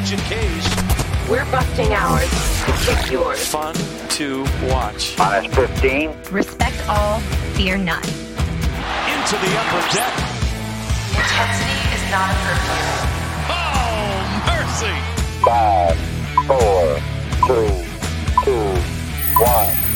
digit K's. We're busting ours to kick yours. Fun to watch. Minus 15. Respect all, fear none. Into the upper deck. Intensity is not a curfew. Oh, mercy. Five, four, three, two, one.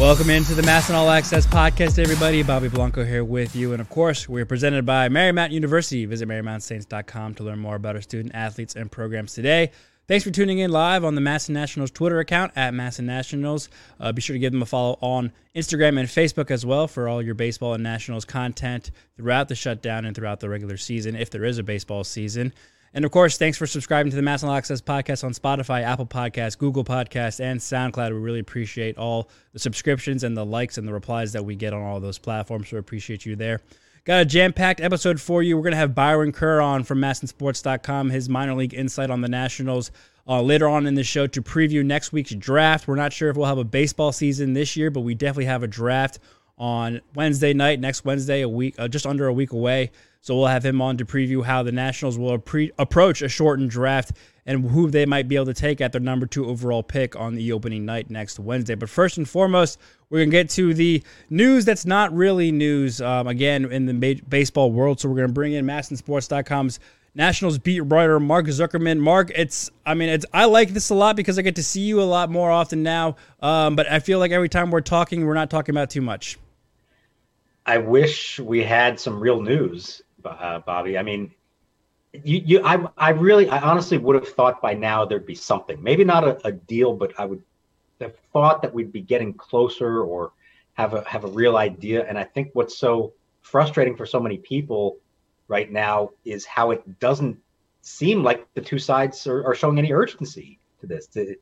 Welcome into the MASN All Access podcast, everybody. Bobby Blanco here with you. And of course, we're presented by Marymount University. Visit MarymountSaints.com to learn more about our student athletes and programs today. Thanks for tuning in live on the MASN Nationals Twitter account at MASN Nationals. Uh, be sure to give them a follow on Instagram and Facebook as well for all your baseball and Nationals content throughout the shutdown and throughout the regular season, if there is a baseball season. And of course, thanks for subscribing to the MASN Access podcast on Spotify, Apple Podcasts, Google Podcasts, and SoundCloud. We really appreciate all the subscriptions and the likes and the replies that we get on all those platforms. So appreciate you there. Got a jam packed episode for you. We're going to have Byron Kerr on from MASNsports.com, his minor league insight on the Nationals uh, later on in the show to preview next week's draft. We're not sure if we'll have a baseball season this year, but we definitely have a draft on Wednesday night, next Wednesday, a week, uh, just under a week away. So we'll have him on to preview how the Nationals will approach a shortened draft and who they might be able to take at their number two overall pick on the opening night next Wednesday. But first and foremost, we're going to get to the news that's not really news, um, again, in the ba- baseball world. So we're going to bring in MASNsports.com's Nationals beat writer Mark Zuckerman. Mark, it's I mean it's I like this a lot because I get to see you a lot more often now. Um, but I feel like every time we're talking, we're not talking about too much. I wish we had some real news uh, Bobby. I mean, you, you, I, I really, I honestly would have thought by now there'd be something. Maybe not a, a deal, but I would have thought that we'd be getting closer or have a have a real idea. And I think what's so frustrating for so many people right now is how it doesn't seem like the two sides are, are showing any urgency to this. To,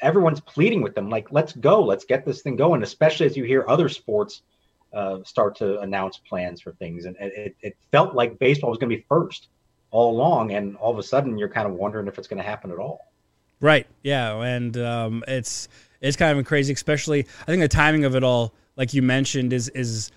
everyone's pleading with them, like, let's go, let's get this thing going. Especially as you hear other sports uh, start to announce plans for things. And it, it felt like baseball was going to be first all along. And all of a sudden, you're kind of wondering if it's going to happen at all. Right. Yeah. And um, it's it's kind of crazy, especially I think the timing of it all, like you mentioned, is is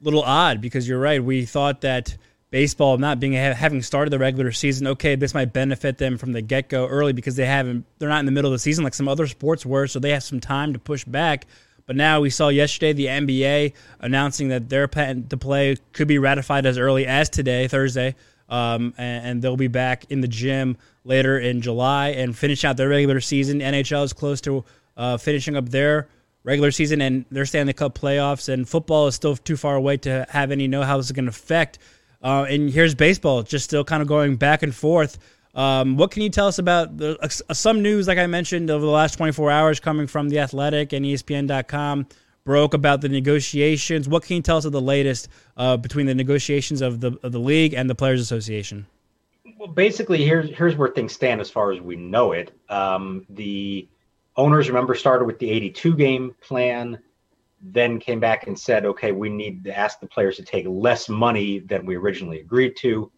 a little odd because you're right. We thought that baseball not being having started the regular season, okay, this might benefit them from the get go early because they haven't they're not in the middle of the season like some other sports were, so they have some time to push back. But now we saw yesterday the NBA announcing that their patent to play could be ratified as early as today, Thursday. Um, and, and, they'll be back in the gym later in July and finish out their regular season. NHL is close to uh, finishing up their regular season and their Stanley Cup playoffs. And football is still too far away to have any know how this is going to affect. Uh, and here's baseball, just still kind of going back and forth. Um, what can you tell us about the, uh, some news, like I mentioned, over the last 24 hours coming from The Athletic and ESPN.com broke about the negotiations. What can you tell us of the latest uh, between the negotiations of the, of the league and the Players Association? Well, basically, here's here's where things stand as far as we know it. Um, the owners, remember, started with the 82 game plan, then came back and said, okay, we need to ask the players to take less money than we originally agreed to.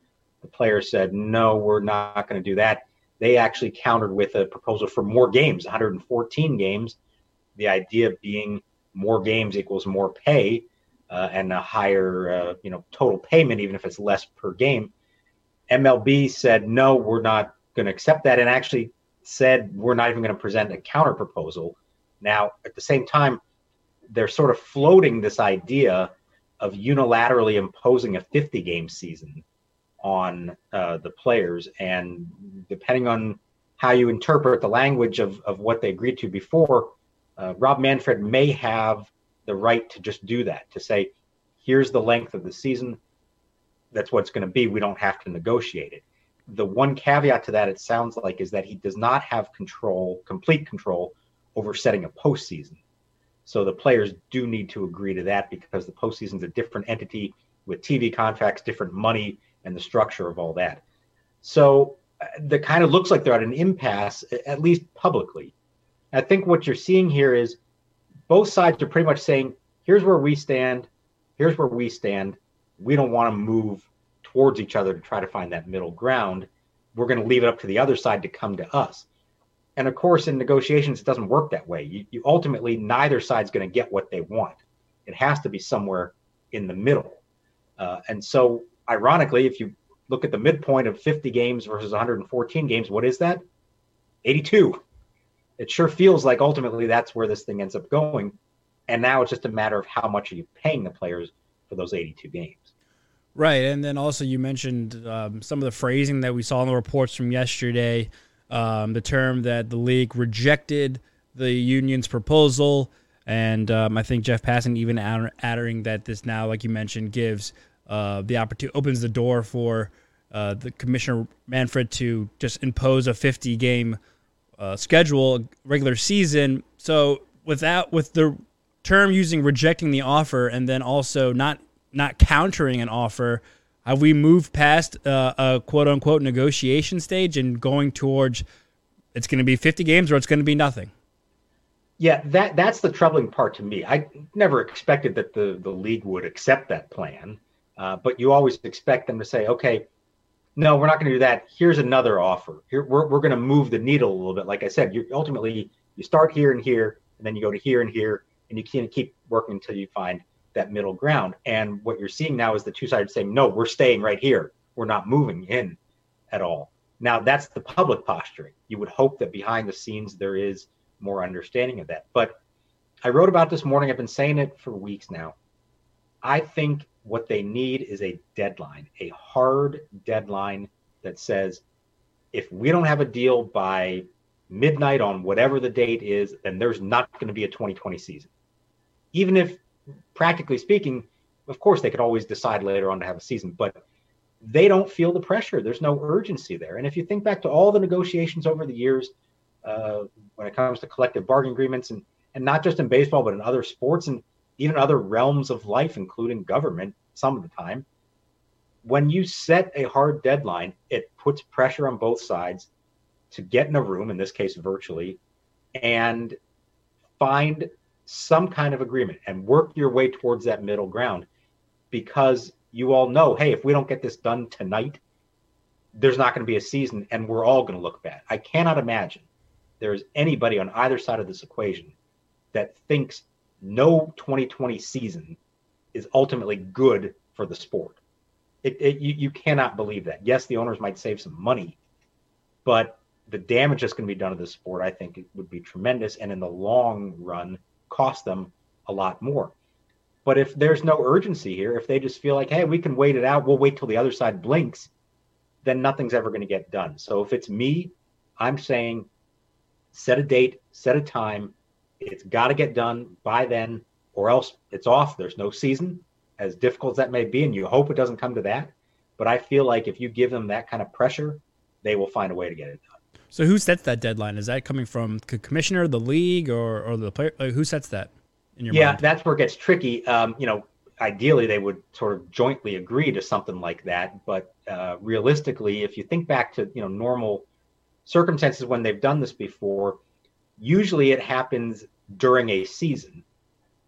The players said, no, we're not going to do that. They actually countered with a proposal for more games, 114 games. The idea being more games equals more pay uh, and a higher, uh, you know, total payment, even if it's less per game. MLB said, no, we're not going to accept that, and actually said we're not even going to present a counter proposal. Now, at the same time, they're sort of floating this idea of unilaterally imposing a 50 game season on uh, the players. And depending on how you interpret the language of, of what they agreed to before, uh, Rob Manfred may have the right to just do that, to say, here's the length of the season. That's what it's going to be. We don't have to negotiate it. The one caveat to that, it sounds like, is that he does not have control, complete control over setting a postseason. So the players do need to agree to that because the postseason is a different entity with TV contracts, different money, and the structure of all that. So uh, the kind of looks like they're at an impasse, at least publicly. I think what you're seeing here is both sides are pretty much saying, here's where we stand, here's where we stand. We don't want to move towards each other to try to find that middle ground. We're going to leave it up to the other side to come to us. And of course, in negotiations, it doesn't work that way. You, you ultimately neither side's going to get what they want. It has to be somewhere in the middle. Uh, and so, ironically, if you look at the midpoint of 50 games versus 114 games, what is that? 82. It sure feels like ultimately that's where this thing ends up going. And now it's just a matter of how much are you paying the players for those 82 games. Right, and then also you mentioned um, some of the phrasing that we saw in the reports from yesterday. Um, the term that the league rejected the union's proposal, and um, I think Jeff Passan even adding that this now, like you mentioned, gives uh, the opportunity opens the door for uh, the commissioner Manfred to just impose a 50 game uh, schedule regular season. So without with the term using rejecting the offer and then also not not countering an offer, have we moved past uh, a quote unquote negotiation stage and going towards it's going to be 50 games or it's going to be nothing? Yeah, that that's the troubling part to me. I never expected that the the league would accept that plan, uh, but you always expect them to say, okay, no, we're not going to do that. Here's another offer. Here we're we're going to move the needle a little bit. Like I said, you ultimately you start here and here, and then you go to here and here, and you can't keep working until you find that middle ground. And what you're seeing now is the two sides saying, no, we're staying right here. We're not moving in at all. Now, that's the public posturing. You would hope that behind the scenes there is more understanding of that. But I wrote about this morning. I've been saying it for weeks now. I think what they need is a deadline, a hard deadline that says if we don't have a deal by midnight on whatever the date is, then there's not going to be a 2020 season. Even if practically speaking, of course, they could always decide later on to have a season, but they don't feel the pressure. There's no urgency there. And if you think back to all the negotiations over the years, uh, when it comes to collective bargaining agreements, and and not just in baseball, but in other sports and even other realms of life, including government, some of the time, when you set a hard deadline, it puts pressure on both sides to get in a room, in this case, virtually, and find some kind of agreement and work your way towards that middle ground because you all know, hey, if we don't get this done tonight, there's not going to be a season and we're all going to look bad. I cannot imagine there's anybody on either side of this equation that thinks no 2020 season is ultimately good for the sport. It, it, you, you cannot believe that. Yes, the owners might save some money, but the damage that's going to be done to the sport, I think, it would be tremendous. And in the long run, cost them a lot more. But if there's no urgency here, if they just feel like, hey, we can wait it out, we'll wait till the other side blinks, then nothing's ever going to get done. So if it's me, I'm saying set a date, set a time. It's got to get done by then, or else it's off. There's no season, as difficult as that may be, and you hope it doesn't come to that. But I feel like if you give them that kind of pressure, they will find a way to get it done. So who sets that deadline? Is that coming from the commissioner, the league, or, or the player? Like who sets that in your yeah, mind? that's where it gets tricky. Um, you know, ideally they would sort of jointly agree to something like that, but uh, realistically, if you think back to you know normal circumstances when they've done this before, usually it happens during a season.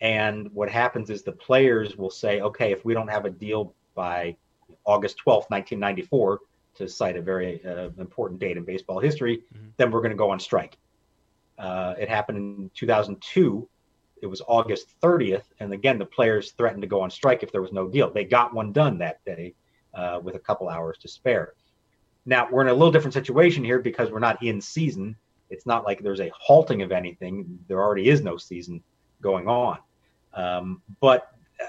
And what happens is the players will say, okay, if we don't have a deal by August 12th, 1994, to cite a very uh, important date in baseball history, mm-hmm. then we're going to go on strike. Uh, it happened in 2002. It was August 30th, and again, the players threatened to go on strike if there was no deal. They got one done that day uh, with a couple hours to spare. Now we're in a little different situation here because we're not in season. It's not like there's a halting of anything. There already is no season going on. Um, but uh,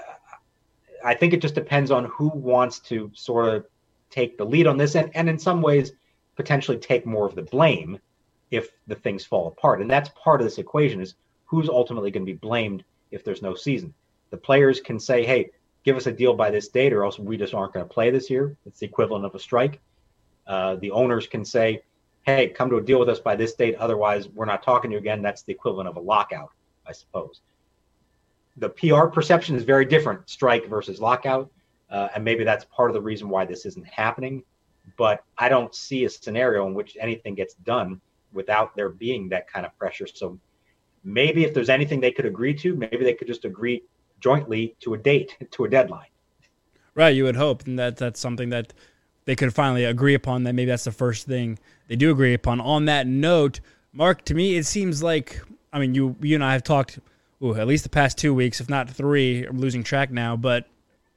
I think it just depends on who wants to sort of take the lead on this and, and in some ways potentially take more of the blame if the things fall apart. And that's part of this equation is who's ultimately going to be blamed if there's no season. The players can say, hey, give us a deal by this date or else we just aren't going to play this year. It's the equivalent of a strike. Uh, the owners can say, hey, come to a deal with us by this date. Otherwise, we're not talking to you again. That's the equivalent of a lockout, I suppose. The PR perception is very different strike versus lockout. Uh, and maybe that's part of the reason why this isn't happening. But I don't see a scenario in which anything gets done without there being that kind of pressure. So maybe if there's anything they could agree to, maybe they could just agree jointly to a date, to a deadline. Right, you would hope, and that that's something that they could finally agree upon. That maybe that's the first thing they do agree upon. On that note, Mark, to me, it seems like I mean, you you and I have talked ooh, at least the past two weeks, if not three. I'm losing track now, but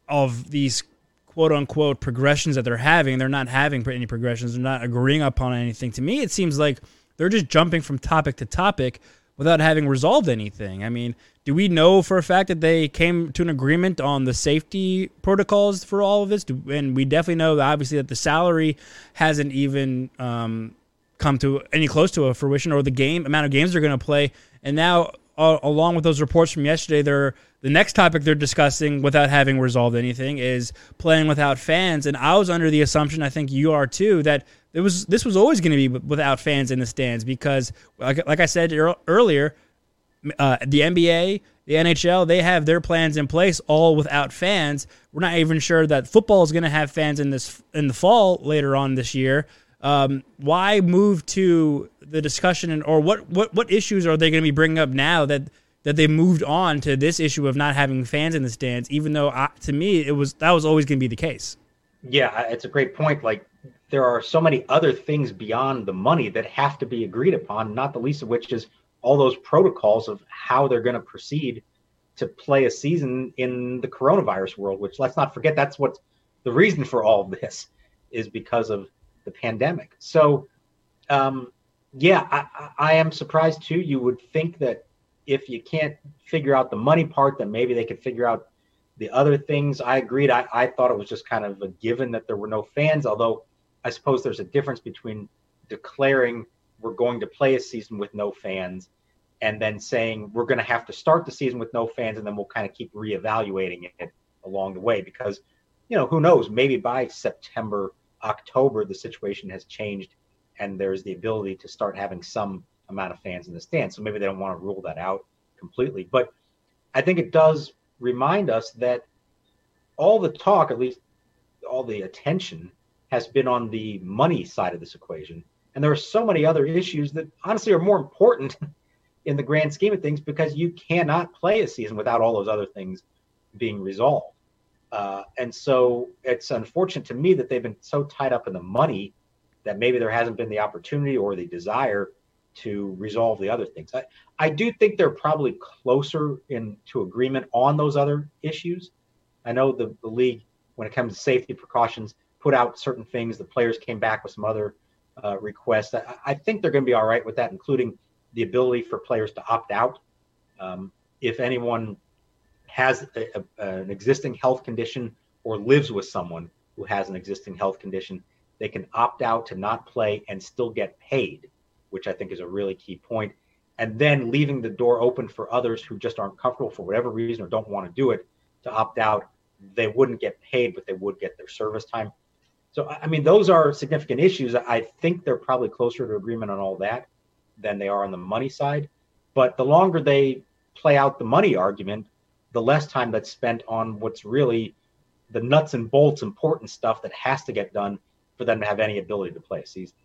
of these quote unquote progressions that they're having, they're not having any progressions. They're not agreeing upon anything. To me, it seems like they're just jumping from topic to topic without having resolved anything. I mean, do we know for a fact that they came to an agreement on the safety protocols for all of this? Do, and we definitely know, obviously, that the salary hasn't even um, come to any close to a fruition, or the game amount of games they're going to play. And now, along with those reports from yesterday, they're the next topic they're discussing without having resolved anything is playing without fans. And I was under the assumption, I think you are too, that it was this was always going to be without fans in the stands because, like, like I said earlier, uh, the NBA, the NHL, they have their plans in place all without fans. We're not even sure that football is going to have fans in this in the fall later on this year. Um, why move to the discussion, and or what what what issues are they going to be bringing up now that that they moved on to this issue of not having fans in the stands, even though I, to me it was that was always going to be the case. Yeah, it's a great point. Like there are so many other things beyond the money that have to be agreed upon, not the least of which is all those protocols of how they're going to proceed to play a season in the coronavirus world. Which let's not forget that's what the reason for all of this is because of the pandemic. So, um, yeah, I, I am surprised too. You would think that if you can't figure out the money part, then maybe they could figure out the other things. I agreed. I, I thought it was just kind of a given that there were no fans, although I suppose there's a difference between declaring we're going to play a season with no fans and then saying we're going to have to start the season with no fans and then we'll kind of keep reevaluating it along the way because you know who knows maybe by september october the situation has changed and there's the ability to start having some amount of fans in the stands. So maybe they don't want to rule that out completely. But I think it does remind us that all the talk, at least all the attention, has been on the money side of this equation. And there are so many other issues that honestly are more important in the grand scheme of things because you cannot play a season without all those other things being resolved. Uh, and so it's unfortunate to me that they've been so tied up in the money that maybe there hasn't been the opportunity or the desire to resolve the other things. I, I do think they're probably closer in to agreement on those other issues. I know the, the league, when it comes to safety precautions, put out certain things. The players came back with some other uh, requests. I, I, think they're going to be all right with that, including the ability for players to opt out. Um, if anyone has a, a, an existing health condition or lives with someone who has an existing health condition, they can opt out to not play and still get paid which I think is a really key point. And then leaving the door open for others who just aren't comfortable for whatever reason or don't want to do it to opt out. They wouldn't get paid, but they would get their service time. So, I mean, those are significant issues. I think they're probably closer to agreement on all that than they are on the money side. But the longer they play out the money argument, the less time that's spent on what's really the nuts and bolts important stuff that has to get done for them to have any ability to play a season.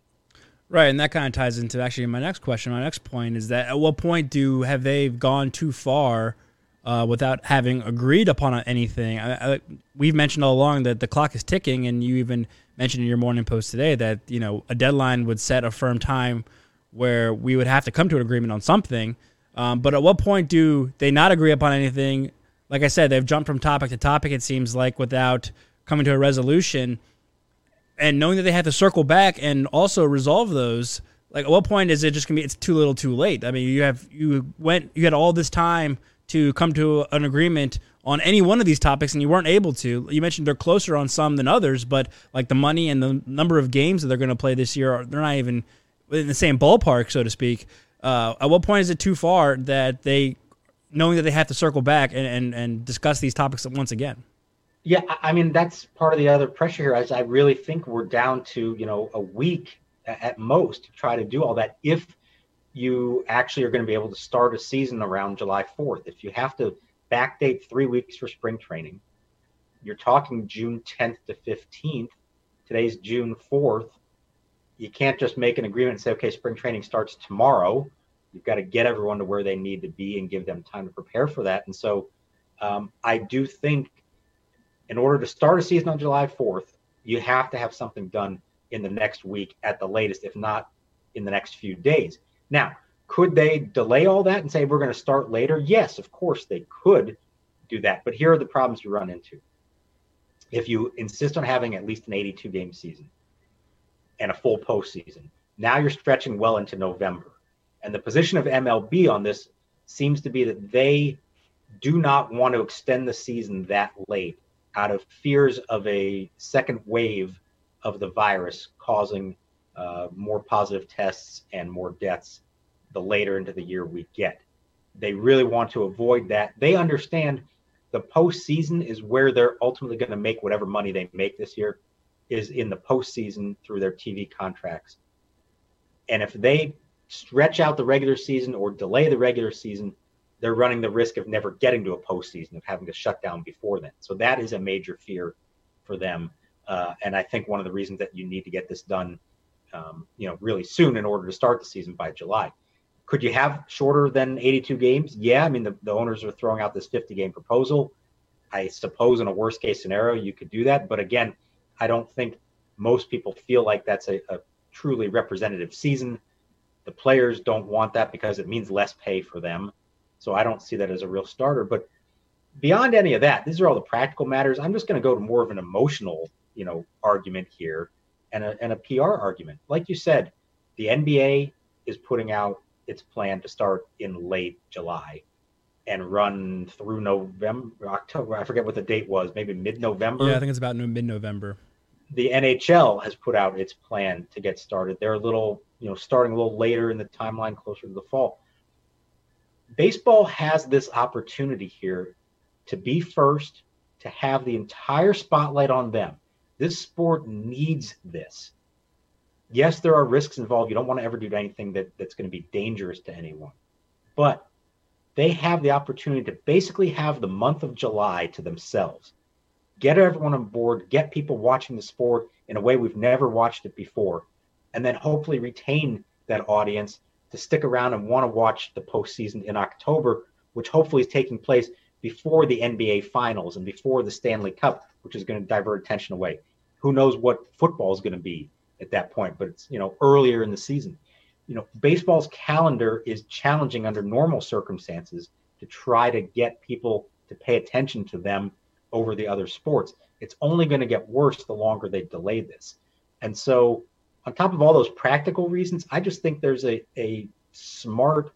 Right, and that kind of ties into actually my next question. My next point is that at what point do have they gone too far uh, without having agreed upon anything? I, I, we've mentioned all along that the clock is ticking, and you even mentioned in your morning post today that you know a deadline would set a firm time where we would have to come to an agreement on something. Um, but at what point do they not agree upon anything? Like I said, they've jumped from topic to topic. It seems like without coming to a resolution and knowing that they have to circle back and also resolve those like at what point is it just gonna be it's too little too late i mean you have you went you had all this time to come to an agreement on any one of these topics and you weren't able to you mentioned they're closer on some than others but like the money and the number of games that they're going to play this year they're not even in the same ballpark so to speak uh, at what point is it too far that they knowing that they have to circle back and, and, and discuss these topics once again yeah, I mean that's part of the other pressure here. Is I really think we're down to you know a week at most to try to do all that. If you actually are going to be able to start a season around July 4th, if you have to backdate three weeks for spring training, you're talking June 10th to 15th. Today's June 4th. You can't just make an agreement and say, okay, spring training starts tomorrow. You've got to get everyone to where they need to be and give them time to prepare for that. And so um, I do think in order to start a season on July 4th, you have to have something done in the next week at the latest, if not in the next few days. Now, could they delay all that and say we're going to start later? Yes, of course they could do that. But here are the problems you run into. If you insist on having at least an 82 game season and a full postseason, now you're stretching well into November. And the position of MLB on this seems to be that they do not want to extend the season that late out of fears of a second wave of the virus causing uh, more positive tests and more deaths the later into the year we get. They really want to avoid that. They understand the postseason is where they're ultimately going to make whatever money they make this year is in the postseason through their TV contracts. And if they stretch out the regular season or delay the regular season, they're running the risk of never getting to a postseason, of having to shut down before then. So that is a major fear for them. Uh, and I think one of the reasons that you need to get this done, um, you know, really soon in order to start the season by July. Could you have shorter than 82 games? Yeah, I mean the, the owners are throwing out this 50 game proposal. I suppose in a worst case scenario you could do that, but again, I don't think most people feel like that's a, a truly representative season. The players don't want that because it means less pay for them. So I don't see that as a real starter. But beyond any of that, these are all the practical matters. I'm just going to go to more of an emotional, you know, argument here and a, and a PR argument. Like you said, the NBA is putting out its plan to start in late July and run through November, October. I forget what the date was, maybe mid November. Yeah, I think it's about mid November. The NHL has put out its plan to get started. They're a little, you know, starting a little later in the timeline, closer to the fall. Baseball has this opportunity here to be first, to have the entire spotlight on them. This sport needs this yes, there are risks involved. You don't want to ever do anything that, that's going to be dangerous to anyone. But they have the opportunity to basically have the month of July to themselves. Get everyone on board, get people watching the sport in a way we've never watched it before, and then hopefully retain that audience to stick around and want to watch the postseason in October, which hopefully is taking place before the NBA finals and before the Stanley Cup, which is going to divert attention away. Who knows what football is going to be at that point, but it's you know earlier in the season. You know, baseball's calendar is challenging under normal circumstances to try to get people to pay attention to them over the other sports. It's only going to get worse the longer they delay this. And so, on top of all those practical reasons, I just think there's a, a smart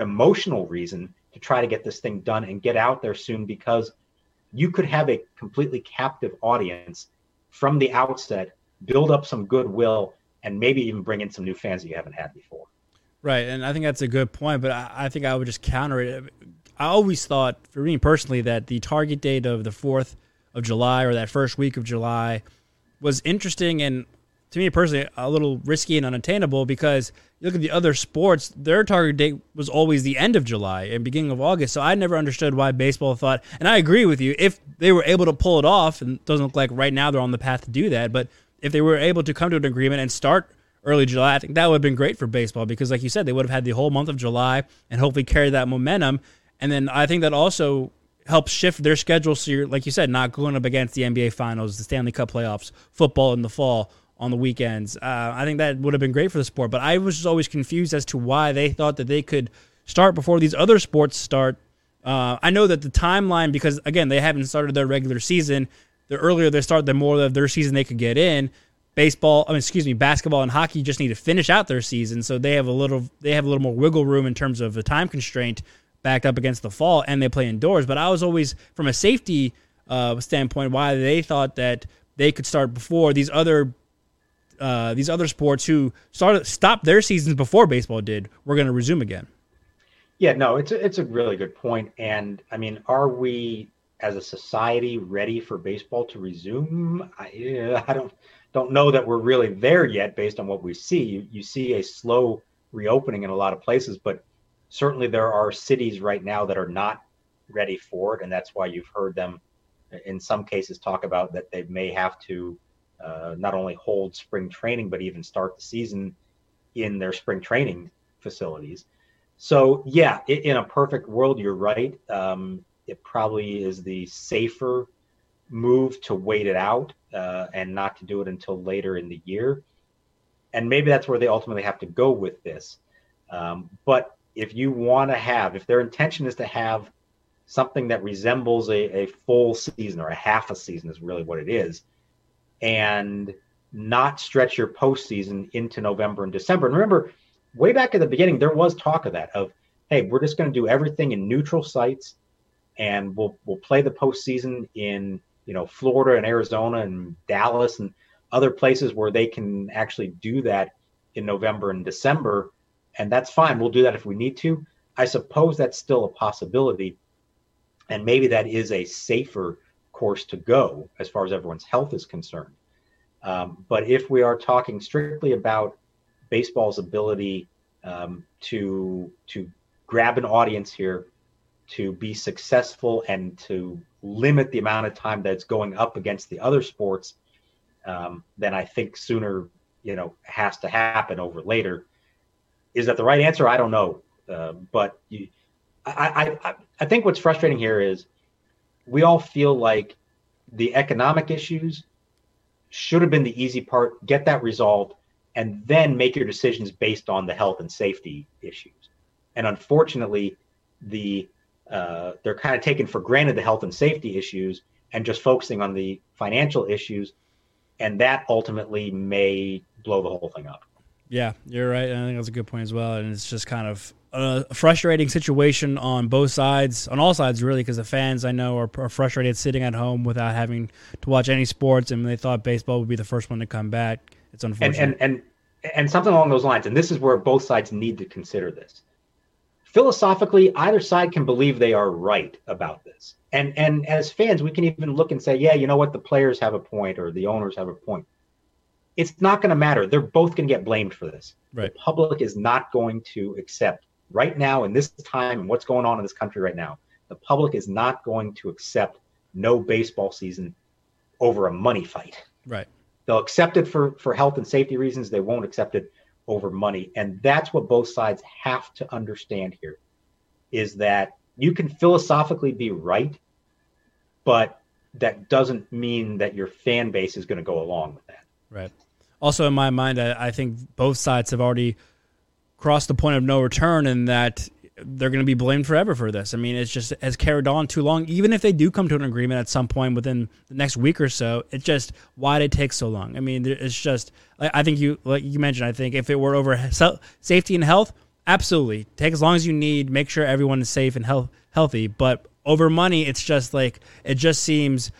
emotional reason to try to get this thing done and get out there soon because you could have a completely captive audience from the outset build up some goodwill, and maybe even bring in some new fans that you haven't had before. Right, and I think that's a good point. But I, I think I would just counter it. I always thought, for me personally, that the target date of the fourth of July or that first week of July was interesting and to me personally a little risky and unattainable because you look at the other sports their target date was always the end of july and beginning of august so i never understood why baseball thought and i agree with you if they were able to pull it off and it doesn't look like right now they're on the path to do that but if they were able to come to an agreement and start early July, I think that would have been great for baseball because, like you said, they would have had the whole month of July and hopefully carry that momentum. And then I think that also helps shift their schedule. So you're, like you said, not going up against the NBA Finals, the Stanley Cup playoffs, football in the fall on the weekends. Uh, I think that would have been great for the sport. But I was always confused as to why they thought that they could start before these other sports start. Uh, I know that the timeline, because again, they haven't started their regular season the earlier they start, the more of their season they could get in. Baseball, I mean, excuse me, basketball and hockey just need to finish out their season, so they have a little they have a little more wiggle room in terms of the time constraint backed up against the fall, and they play indoors. But I was always from a safety uh, standpoint why they thought that they could start before these other uh, these other sports who started stopped their seasons before baseball did. We're going to resume again. Yeah, no, it's a, it's a really good point, and I mean, are we as a society ready for baseball to resume? I, I don't don't know that we're really there yet, based on what we see. You, you see a slow reopening in a lot of places, but certainly there are cities right now that are not ready for it, and that's why you've heard them, in some cases, talk about that they may have to uh, not only hold spring training but even start the season in their spring training facilities. So yeah, in a perfect world, you're right. Um, it probably is the safer move to wait it out uh, and not to do it until later in the year. And maybe that's where they ultimately have to go with this. Um, but if you want to have, if their intention is to have something that resembles a, a full season or a half a season, is really what it is, and not stretch your postseason into November and December. And remember, way back at the beginning, there was talk of that of, hey, we're just going to do everything in neutral sites, and we'll we'll play the postseason in you know Florida and Arizona and Dallas and other places where they can actually do that in November and December, and that's fine. We'll do that if we need to. I suppose that's still a possibility, and maybe that is a safer course to go as far as everyone's health is concerned. Um, but if we are talking strictly about baseball's ability um, to to grab an audience here, to be successful, and to limit the amount of time that's going up against the other sports, um, then I think sooner you know has to happen over later. Is that the right answer? I don't know, uh, but you, I, I I think what's frustrating here is we all feel like the economic issues should have been the easy part. Get that resolved, and then make your decisions based on the health and safety issues. And unfortunately, the uh, they're kind of taking for granted the health and safety issues and just focusing on the financial issues, and that ultimately may blow the whole thing up. Yeah, you're right. And I think that's a good point as well. And it's just kind of a frustrating situation on both sides, on all sides, really, because the fans I know are, are, frustrated sitting at home without having to watch any sports, and they thought baseball would be the first one to come back. It's unfortunate. And and and, and something along those lines. And this is where both sides need to consider this. Philosophically, either side can believe they are right about this. And and as fans, we can even look and say, yeah, you know what, the players have a point or the owners have a point it's not going to matter. They're both going to get blamed for this. Right. The public is not going to accept right now in this time and what's going on in this country right now. The public is not going to accept no baseball season over a money fight. Right. They'll accept it for for health and safety reasons. They won't accept it over money. And that's what both sides have to understand here is that you can philosophically be right, but that doesn't mean that your fan base is going to go along with that. Right also in my mind, I, I think both sides have already crossed the point of no return, and that they're going to be blamed forever for this. I mean, it's just has carried on too long. Even if they do come to an agreement at some point within the next week or so, it's just why did it take so long? I mean, it's just I think you like you mentioned. I think if it were over safety and health, absolutely take as long as you need. Make sure everyone is safe and health, healthy. But over money, it's just like it just seems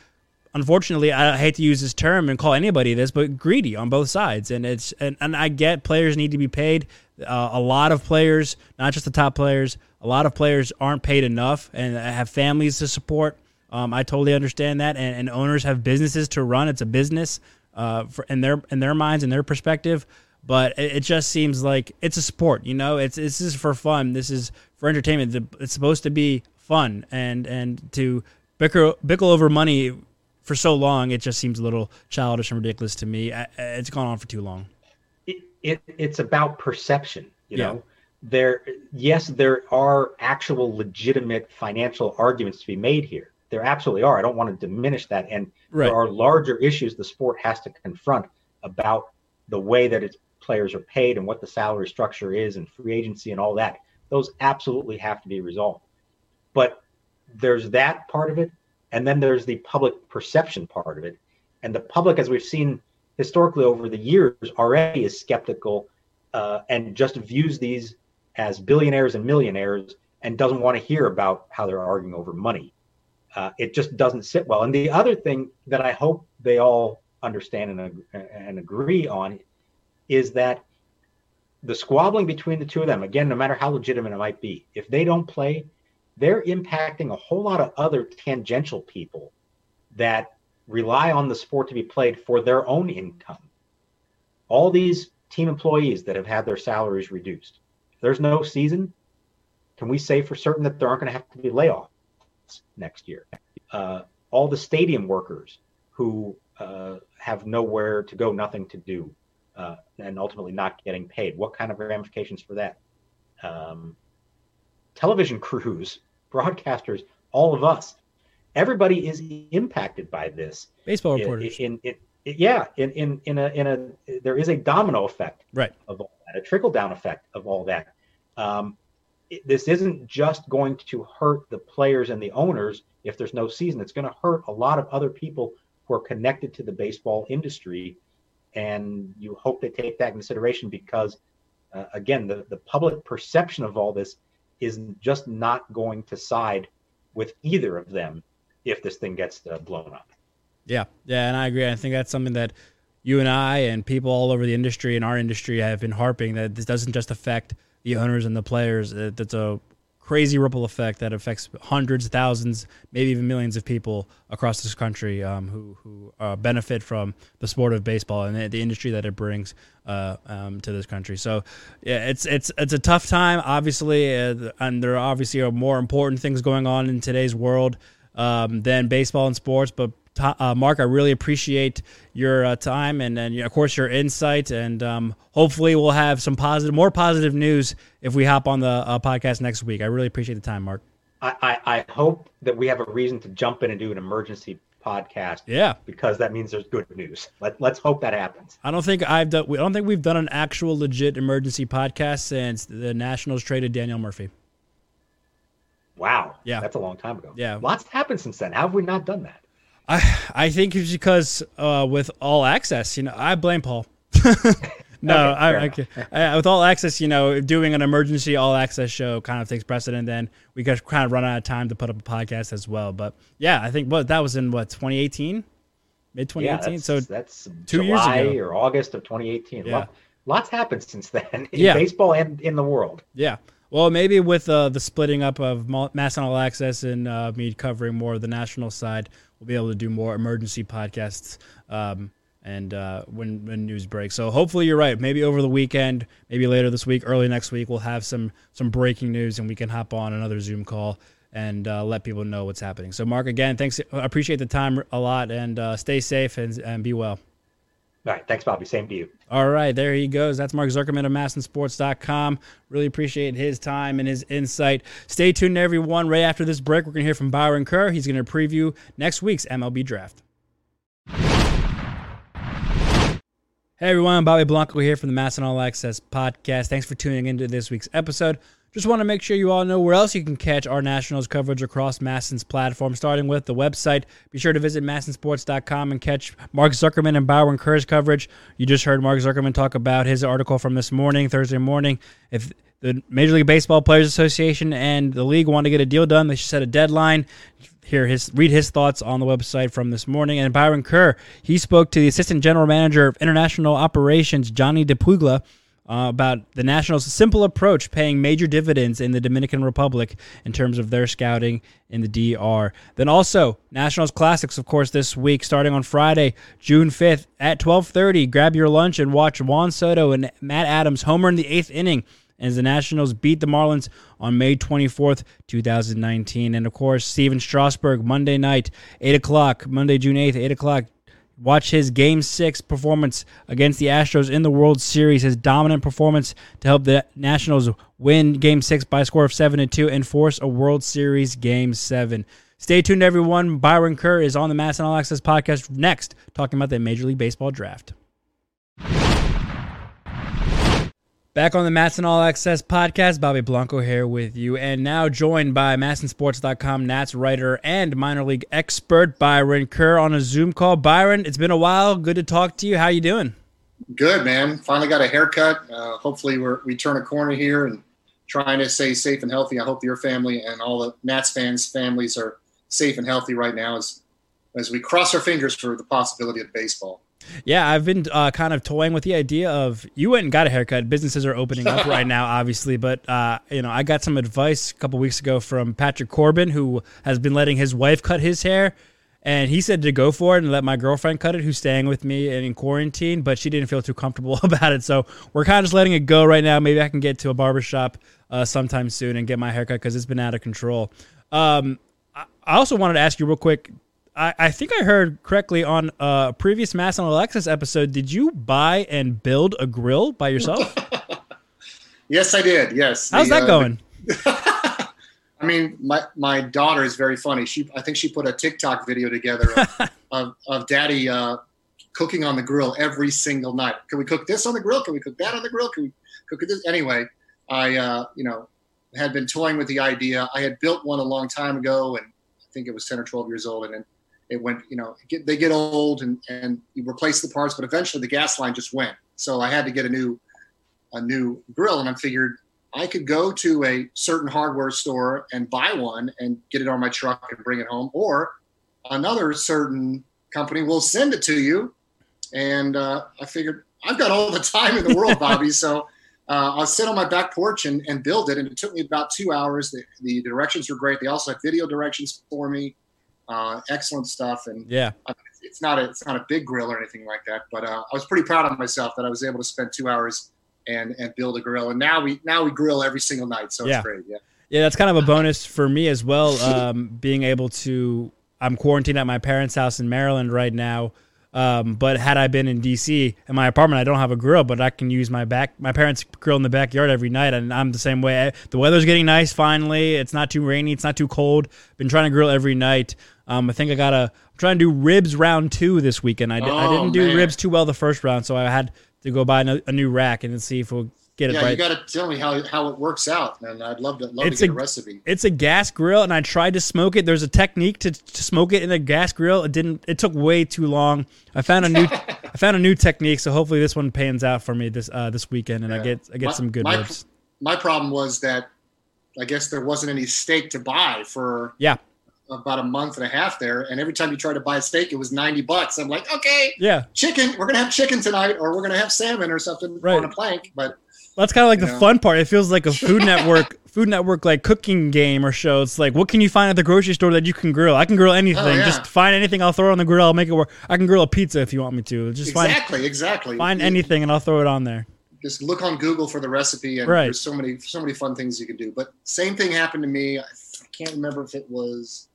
unfortunately, I hate to use this term and call anybody this, but greedy on both sides. And it's and, and I get players need to be paid. Uh, a lot of players, not just the top players, a lot of players aren't paid enough and have families to support. Um, I totally understand that, and, and, owners have businesses to run. It's a business uh, for, in their in their minds and their perspective. But it, it, just seems like it's a sport. You know, it's this is for fun. This is for entertainment. It's supposed to be fun, and and to bicker bickle over money for so long, it just seems a little childish and ridiculous to me. It's gone on for too long. It, it it's about perception, you yeah. know. There, yes, there are actual legitimate financial arguments to be made here. There absolutely are. I don't want to diminish that, and right. there are larger issues the sport has to confront about the way that its players are paid and what the salary structure is and free agency and all that. Those absolutely have to be resolved. But there's that part of it and then there's the public perception part of it. And the public, as we've seen historically over the years, already is skeptical uh, and just views these as billionaires and millionaires and doesn't want to hear about how they're arguing over money. Uh, it just doesn't sit well. And the other thing that I hope they all understand and, and agree on is that the squabbling between the two of them, again, no matter how legitimate it might be, if they don't play, they're impacting a whole lot of other tangential people that rely on the sport to be played for their own income. All these team employees that have had their salaries reduced. If there's no season, can we say for certain that there aren't going to have to be layoffs next year? Uh, all the stadium workers who uh, have nowhere to go, nothing to do, uh, and ultimately not getting paid. What kind of ramifications for that? Um, television crews broadcasters, all of us. Everybody is impacted by this. Baseball reporters. In, in, in, yeah, in, in in a in a there is a domino effect right of all that, a trickle down effect of all that. Um, it- this isn't just going to hurt the players and the owners if there's no season. It's going to hurt a lot of other people who are connected to the baseball industry. And you hope they take that in consideration because, uh, again, the, the public perception of all this is just not going to side with either of them if this thing gets uh, blown up. Yeah, yeah, and I agree. I think that's something that you and I and people all over the industry and our industry have been harping that this doesn't just affect the owners and the players. That's a crazy ripple effect that affects hundreds, thousands, maybe even millions of people across this country um, who who uh, benefit from the sport of baseball and the, the industry that it brings uh, um, to this country. So, yeah, it's it's it's a tough time, obviously, uh, and there obviously are more important things going on in today's world um, than baseball and sports. But uh, Mark, I really appreciate your uh, time and, and of course your insight. And um, hopefully, we'll have some positive, more positive news if we hop on the uh, podcast next week. I really appreciate the time, Mark. I, I, I hope that we have a reason to jump in and do an emergency podcast Yeah, because that means there's good news. Let, let's hope that happens. I don't think I've done. I don't think we've done an actual legit emergency podcast since the Nationals traded Daniel Murphy. Wow. Yeah. That's a long time ago. Yeah. Lots happened since then. How have we not done that? I I think it's because uh, with all access, you know, I blame Paul. no, Okay, I, I, I- with all access, you know, doing an emergency all access show kind of takes precedent. Then we got kind of run out of time to put up a podcast as well. But yeah, I think what that was in what 2018, mid Yeah, 2018. that's, so that's two years ago. or August of 2018. Yeah. Lot- lots happened since then in Yeah. baseball and in the world. Yeah. Well, maybe with uh, the splitting up of MASN All Access and uh, me covering more of the national side, we'll be able to do more emergency podcasts um, and uh, when when news breaks. So hopefully you're right. Maybe over the weekend, maybe later this week, early next week, we'll have some some breaking news and we can hop on another Zoom call and uh, let people know what's happening. So Mark, again, thanks. I appreciate the time a lot and uh, stay safe and, and be well. All right. Thanks, Bobby. Same to you. All right, there he goes. That's Mark Zuckerman of MASNsports.com. Really appreciate his time and his insight. Stay tuned, everyone. Right after this break, we're going to hear from Byron Kerr. He's going to preview next week's MLB draft. Hey, everyone. I'm Bobby Blanco here from the MASN All Access podcast. Thanks for tuning into this week's episode. Just want to make sure you all know where else you can catch our Nationals coverage across MASN's platform, starting with the website. Be sure to visit MASNsports.com and catch Mark Zuckerman and Byron Kerr's coverage. You just heard Mark Zuckerman talk about his article from this morning, Thursday morning. If the Major League Baseball Players Association and the league want to get a deal done, they should set a deadline. Hear his read his thoughts on the website from this morning. And Byron Kerr, he spoke to the Assistant General Manager of International Operations, Johnny DiPuglia, uh, about the Nationals' simple approach paying major dividends in the Dominican Republic in terms of their scouting in the DR. Then also Nationals Classics, of course, this week starting on Friday, June 5th at 12:30. Grab your lunch and watch Juan Soto and Matt Adams homer in the eighth inning as the Nationals beat the Marlins on May 24th, 2019. And of course, Stephen Strasburg, Monday night, 8 o'clock, Monday, June 8th, 8 o'clock. Watch his Game 6 performance against the Astros in the World Series, his dominant performance to help the Nationals win Game 6 by a score of 7 to 2 and force a World Series Game 7. Stay tuned, everyone. Byron Kerr is on the MASN All Access podcast next, talking about the Major League Baseball draft. Back on the MASN All Access podcast, Bobby Blanco here with you, and now joined by MASNsports.com Nats writer and minor league expert Byron Kerr on a Zoom call. Byron, it's been a while. Good to talk to you. How you doing? Good, man. Finally got a haircut. Uh, hopefully, we're, we turn a corner here and trying to stay safe and healthy. I hope your family and all the Nats fans' families are safe and healthy right now as as we cross our fingers for the possibility of baseball. Yeah, I've been uh, kind of toying with the idea of you went and got a haircut. Businesses are opening up right now, obviously, but uh, you know, I got some advice a couple weeks ago from Patrick Corbin, who has been letting his wife cut his hair, and he said to go for it and let my girlfriend cut it, who's staying with me and in quarantine, but she didn't feel too comfortable about it, so we're kind of just letting it go right now. Maybe I can get to a barbershop uh, sometime soon and get my haircut because it's been out of control. Um, I I also wanted to ask you real quick. I, I think I heard correctly on a previous MASN All Access episode. Did you buy and build a grill by yourself? Yes, I did. Yes. How's The, that uh, going? I mean, my, my daughter is very funny. She I think she put a TikTok video together of, of, of daddy uh, cooking on the grill every single night. Can we cook this on the grill? Can we cook that on the grill? Can we cook this? Anyway, I, uh, you know, had been toying with the idea. I had built one a long time ago, and I think it was 10 or 12 years old, and then it went, you know, get, they get old and, and you replace the parts, but eventually the gas line just went. So I had to get a new, a new grill. And I figured I could go to a certain hardware store and buy one and get it on my truck and bring it home, or another certain company will send it to you. And uh, I figured I've got all the time in the world, Bobby. so uh, I'll sit on my back porch and, and build it. And it took me about two hours. The, the directions were great. They also had video directions for me. Uh, excellent stuff. And Yeah. It's not a it's not a big grill or anything like that. But uh, I was pretty proud of myself that I was able to spend two hours and and build a grill. And now we now we grill every single night. So Yeah. it's great. Yeah. Yeah, that's kind of a bonus for me as well. Um, being able to, I'm quarantined at my parents' house in Maryland right now. Um, but had I been in DC in my apartment, I don't have a grill, but I can use my back, my parents' grill in the backyard every night, and I'm the same way. The weather's getting nice finally. It's not too rainy. It's not too cold. Been trying to grill every night. Um, I think I got to I'm trying to do ribs round two this weekend. I, I Oh, didn't do man. ribs too well the first round, so I had to go buy a, a new rack and see if we'll get it Yeah, right. you got to tell me how, how it works out, and I'd love to love It's to get a- a, recipe. it's a gas grill and i tried to smoke it there's a technique to, to smoke it in a gas grill it didn't it took way too long i found a new i found a new technique so hopefully this one pans out for me this uh this weekend and i get i get My- some good my, ribs My problem was that I guess there wasn't any steak to buy for yeah about a month and a half there, and every time you tried to buy a steak, it was ninety bucks. I'm like, okay, yeah chicken. We're gonna have chicken tonight, or we're gonna have salmon or something Right. on a plank. But that's kind of like the know? fun part it feels like a food network food network like cooking game or show it's like what can you find at the grocery store that you can grill i can grill oh, anything Oh, yeah. just find anything i'll throw it on the grill i'll make it work i can grill a pizza if you want me to just find exactly, exactly. find anything and i'll throw it on there just look on Google for the recipe, and Right. there's so many so many fun things you can do. But same thing happened to me. I can't remember if it was,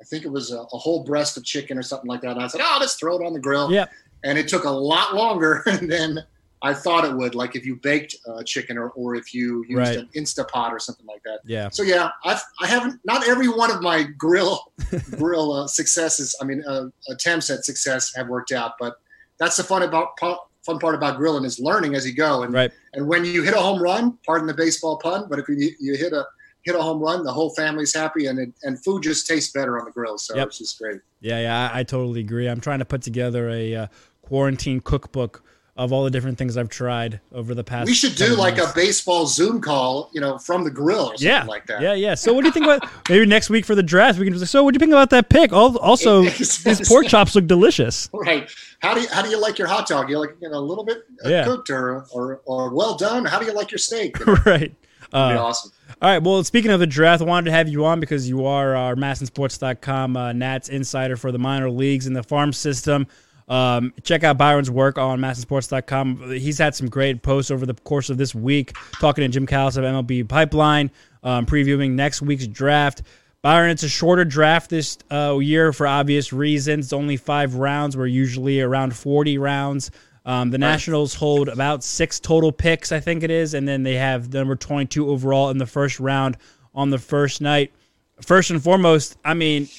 I think it was a, a whole breast of chicken or something like that. And I said, oh, let's throw it on the grill. Yep. And it took a lot longer than I thought it would. Like if you baked uh, chicken or, or if you used Right. an Instapot or something like that. yeah So yeah, I've, I haven't. Not every one of my grill grill uh, successes. I mean, uh, attempts at success have worked out. But that's the fun about fun part about grilling is learning as you go. And right and when you hit a home run, pardon the baseball pun, but if you, you hit a hit a home run, the whole family's happy, and it, and food just tastes better on the grill. So Yep. it's just great. Yeah, yeah, I, I totally agree. I'm trying to put together a uh, quarantine cookbook of all the different things I've tried over the past. We should do like months. a baseball Zoom call, you know, from the grill or something yeah, like that. yeah, yeah. So what do you think about maybe next week for the draft? We can just so what do you think about that pick? Also, these pork chops look delicious. Right. How do you how do you like your hot dog? You like you know a little bit uh, Yeah. cooked or, or or well done? How do you like your steak? You know, right. Uh, awesome. All right. Well, speaking of the draft, I wanted to have you on because you are our MASNsports.com uh, Nats insider for the minor leagues and the farm system. Um, check out Byron's work on MASNsports.com. He's had some great posts over the course of this week, talking to Jim Callis of MLB Pipeline, um, previewing next week's draft. Byron, it's a shorter draft this uh, year for obvious reasons. It's only five rounds. We're usually around 40 rounds. Um, the Nationals hold about six total picks, I think it is, and then they have the number 22 overall in the first round on the first night. First and foremost, I mean,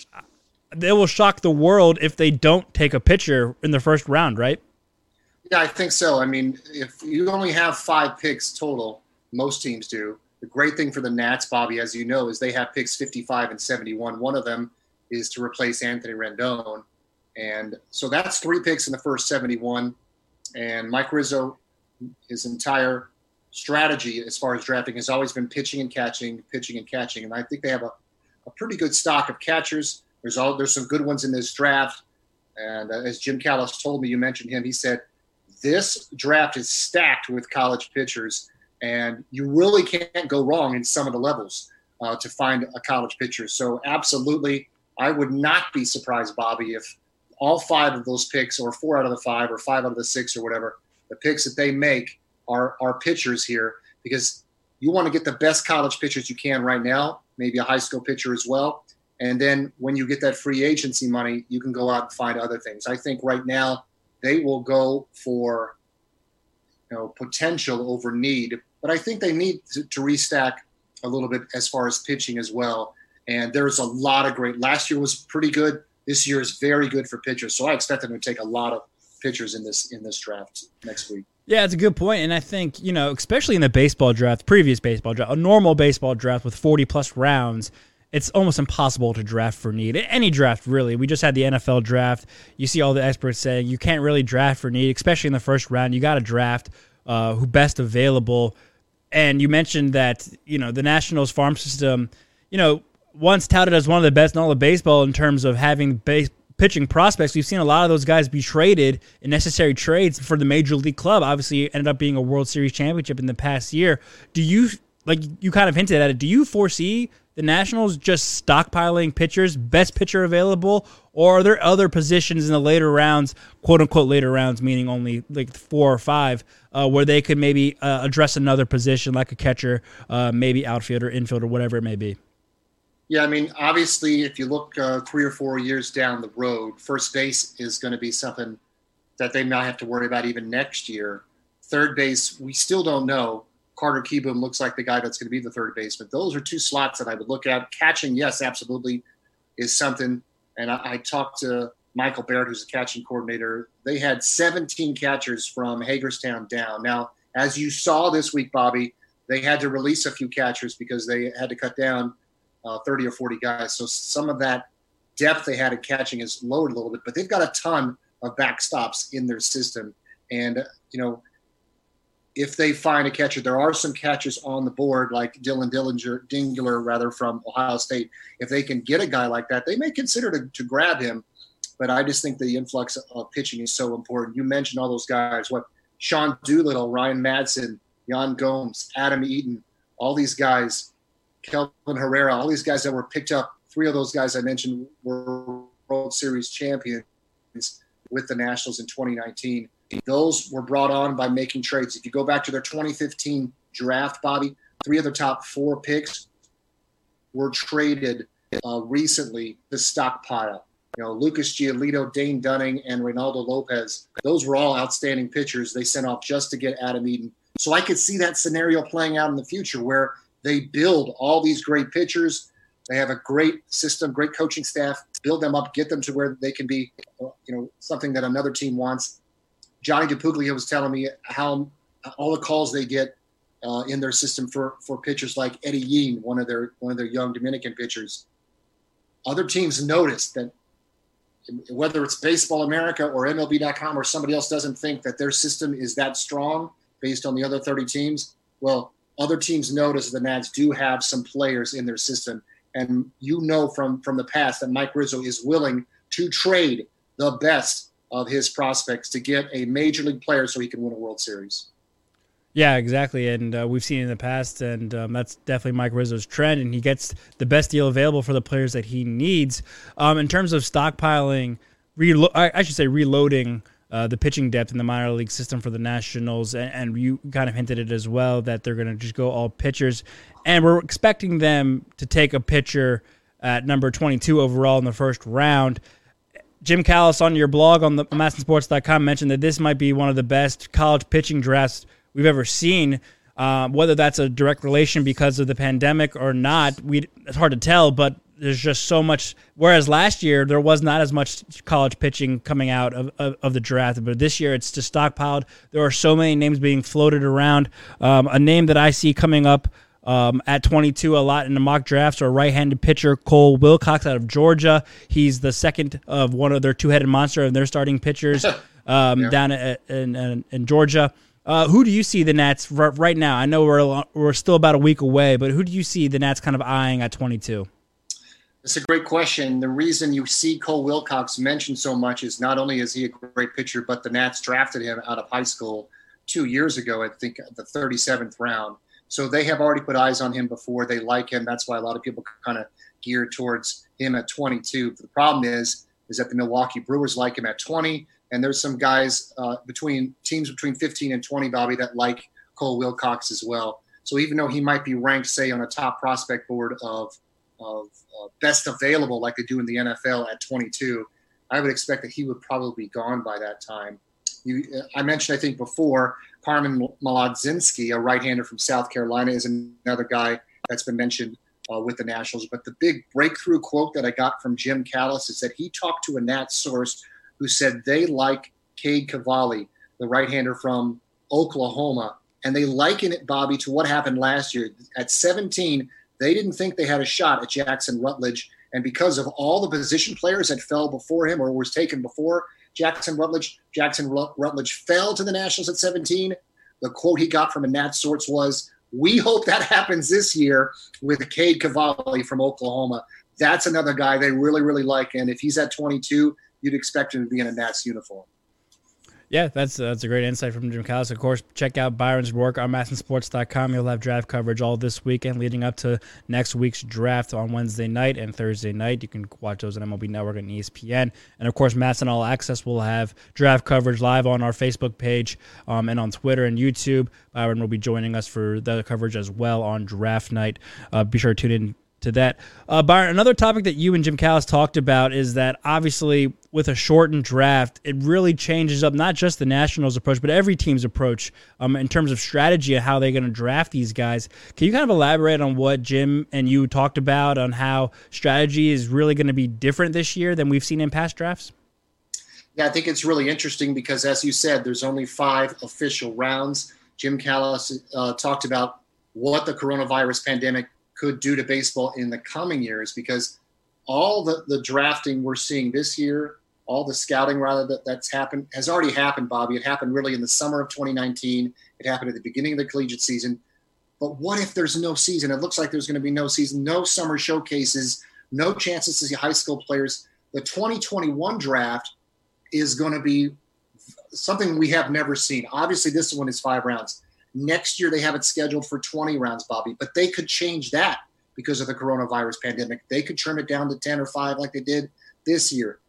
they will shock the world if they don't take a pitcher in the first round, right? Yeah, I think so. I mean, if you only have five picks total, most teams do. The great thing for the Nats, Bobby, as you know, is they have picks 55 and 71. One of them is to replace Anthony Rendon. And so that's three picks in the first 71. And Mike Rizzo, his entire strategy as far as drafting has always been pitching and catching, pitching and catching. And I think they have a, a pretty good stock of catchers. There's all there's some good ones in this draft. And uh, as Jim Callis told me, you mentioned him. He said this draft is stacked with college pitchers, and you really can't go wrong in some of the levels uh, to find a college pitcher. So, absolutely, I would not be surprised, Bobby, if all five of those picks, or four out of the five, or five out of the six, or whatever, the picks that they make are are pitchers here because you want to get the best college pitchers you can right now, maybe a high school pitcher as well. And then when you get that free agency money, you can go out and find other things. I think right now they will go for you know potential over need, but I think they need to, to restack a little bit as far as pitching as well. And there's a lot of great. Last year was pretty good. This year is very good for pitchers. So I expect them to take a lot of pitchers in this in this draft next week. Yeah, it's a good point, and I think you know, especially in the baseball draft, previous baseball draft, a normal baseball draft with forty plus rounds, it's almost impossible to draft for need. Any draft, really. We just had the NFL draft. You see all the experts saying you can't really draft for need, especially in the first round. You got to draft uh, who best available. And you mentioned that you know the Nationals farm system, you know, once touted as one of the best in all of baseball in terms of having base pitching prospects. We've seen a lot of those guys be traded in necessary trades for the major league club. Obviously, ended up being a World Series championship in the past year. Do you like you kind of hinted at it? Do you foresee the Nationals just stockpiling pitchers, best pitcher available, or are there other positions in the later rounds, quote unquote later rounds, meaning only like four or five, uh, where they could maybe uh, address another position like a catcher, uh, maybe outfielder, infielder, whatever it may be? Yeah, I mean, obviously, if you look uh, three or four years down the road, first base is going to be something that they might have to worry about even next year. Third base, we still don't know. Carter Kieboom looks like the guy that's going to be the third baseman. Those are two slots that I would look at. Catching, yes, absolutely, is something. And I, I talked to Michael Barrett, who's a catching coordinator. They had 17 catchers from Hagerstown down. Now, as you saw this week, Bobby, they had to release a few catchers because they had to cut down – uh, 30 or 40 guys. So some of that depth they had at catching is lowered a little bit, but they've got a ton of backstops in their system. And, you know, if they find a catcher, there are some catchers on the board like Dillon Dillinger, Dingler, rather from Ohio State. If they can get a guy like that, they may consider to, to grab him. But I just think the influx of pitching is so important. You mentioned all those guys. What Sean Doolittle, Ryan Madson, Yan Gomes, Adam Eaton, all these guys Kelvin Herrera, all these guys that were picked up. Three of those guys I mentioned were World Series champions with the Nationals in 2019. Those were brought on by making trades. If you go back to their 2015 draft, Bobby, three of the top four picks were traded uh, recently to stockpile. You know, Lucas Giolito, Dane Dunning, and Reynaldo Lopez. Those were all outstanding pitchers they sent off just to get Adam Eaton. So I could see that scenario playing out in the future where they build all these great pitchers. They have a great system, great coaching staff. Build them up, get them to where they can be, you know, something that another team wants. Johnny DiPuglia was telling me how all the calls they get uh, in their system for for pitchers like Eddy Yean, one of their one of their young Dominican pitchers. Other teams notice that whether it's Baseball America or MLB.com or somebody else doesn't think that their system is that strong based on the other 30 teams. Well, other teams notice that the Nats do have some players in their system, and you know from from the past that Mike Rizzo is willing to trade the best of his prospects to get a major league player so he can win a World Series. Yeah, exactly, and uh, we've seen in the past, and um, that's definitely Mike Rizzo's trend, and he gets the best deal available for the players that he needs. Um, in terms of stockpiling, relo- I, I should say reloading uh, the pitching depth in the minor league system for the Nationals, and, and you kind of hinted it as well that they're going to just go all pitchers, and we're expecting them to take a pitcher at number 22 overall in the first round. Jim Callis on your blog on the MASNsports.com mentioned that this might be one of the best college pitching drafts we've ever seen. Uh, whether that's a direct relation because of the pandemic or not, we it's hard to tell. But there's just so much. Whereas last year there was not as much college pitching coming out of, of, of the draft, but this year it's just stockpiled. There are so many names being floated around. Um, a name that I see coming up um, at 22 a lot in the mock drafts are right-handed pitcher Cole Wilcox out of Georgia. He's the second of one of their two-headed monster of their starting pitchers um, yeah. down in, in, in Georgia. Uh, who do you see the Nats right now? I know we're we're still about a week away, but who do you see the Nats kind of eyeing at 22? It's a great question. The reason you see Cole Wilcox mentioned so much is not only is he a great pitcher, but the Nats drafted him out of high school two years ago, I think the 37th round. So they have already put eyes on him before. They like him. That's why a lot of people kind of gear towards him at 22. The problem is, is that the Milwaukee Brewers like him at 20, and there's some guys uh, between teams between 15 and 20, Bobby, that like Cole Wilcox as well. So even though he might be ranked, say, on a top prospect board of of best available like they do in the NFL at 22, I would expect that he would probably be gone by that time. You, I mentioned, I think before, Carmen Mlodzinski, a right-hander from South Carolina, is another guy that's been mentioned uh, with the Nationals. But the big breakthrough quote that I got from Jim Callis is that he talked to a Nat source who said they like Cade Cavalli, the right-hander from Oklahoma, and they liken it, Bobby, to what happened last year. At 17, they didn't think they had a shot at Jackson Rutledge, and because of all the position players that fell before him or was taken before Jackson Rutledge, Jackson Rutledge fell to the Nationals at 17. The quote he got from a Nat Sorts was, "We hope that happens this year with Cade Cavalli from Oklahoma." That's another guy they really, really like, and if he's at 22, you'd expect him to be in a Nats uniform. Yeah, that's that's a great insight from Jim Callis. Of course, check out Byron's work on MASNsports.com. You'll have draft coverage all this weekend leading up to next week's draft on Wednesday night and Thursday night. You can watch those on MLB Network and ESPN. And of course, MASN All Access will have draft coverage live on our Facebook page um, and on Twitter and YouTube. Byron will be joining us for the coverage as well on draft night. Uh, be sure to tune in to that. Uh, Byron, another topic that you and Jim Callis talked about is that obviously with a shortened draft, it really changes up not just the Nationals' approach, but every team's approach um, in terms of strategy and how they're going to draft these guys. Can you kind of elaborate on what Jim and you talked about on how strategy is really going to be different this year than we've seen in past drafts? Yeah, I think it's really interesting because, as you said, there's only five official rounds. Jim Callis uh, talked about what the coronavirus pandemic could do to baseball in the coming years because all the, the drafting we're seeing this year, all the scouting rather that, that's happened has already happened, Bobby. It happened really in the summer of 2019. It happened at the beginning of the collegiate season. But what if there's no season? It looks like there's going to be no season, no summer showcases, no chances to see high school players. The 2021 draft is going to be something we have never seen. Obviously, this one is five rounds. Next year, they have it scheduled for 20 rounds, Bobby, but they could change that because of the coronavirus pandemic. They could turn it down to 10 or 5 like they did this year.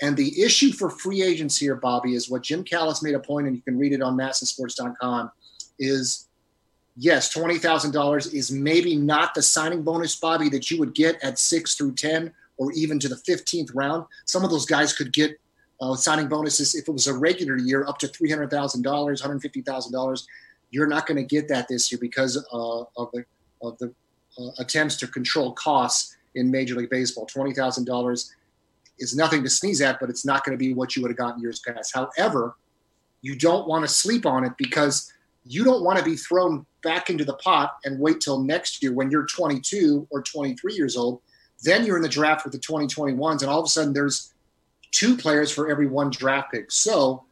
And the issue for free agents here, Bobby, is what Jim Callis made a point, and you can read it on masnsports.com, is yes, $20,000 is maybe not the signing bonus, Bobby, that you would get at 6 through 10 or even to the 15th round. Some of those guys could get uh, signing bonuses if it was a regular year up to $300,000, $150,000 you're not going to get that this year because uh, of the of the uh, attempts to control costs in Major League Baseball. Twenty thousand dollars is nothing to sneeze at, but it's not going to be what you would have gotten years past. However, you don't want to sleep on it because you don't want to be thrown back into the pot and wait till next year when you're 22 or 23 years old. Then you're in the draft with the 2021s, and all of a sudden there's two players for every one draft pick. So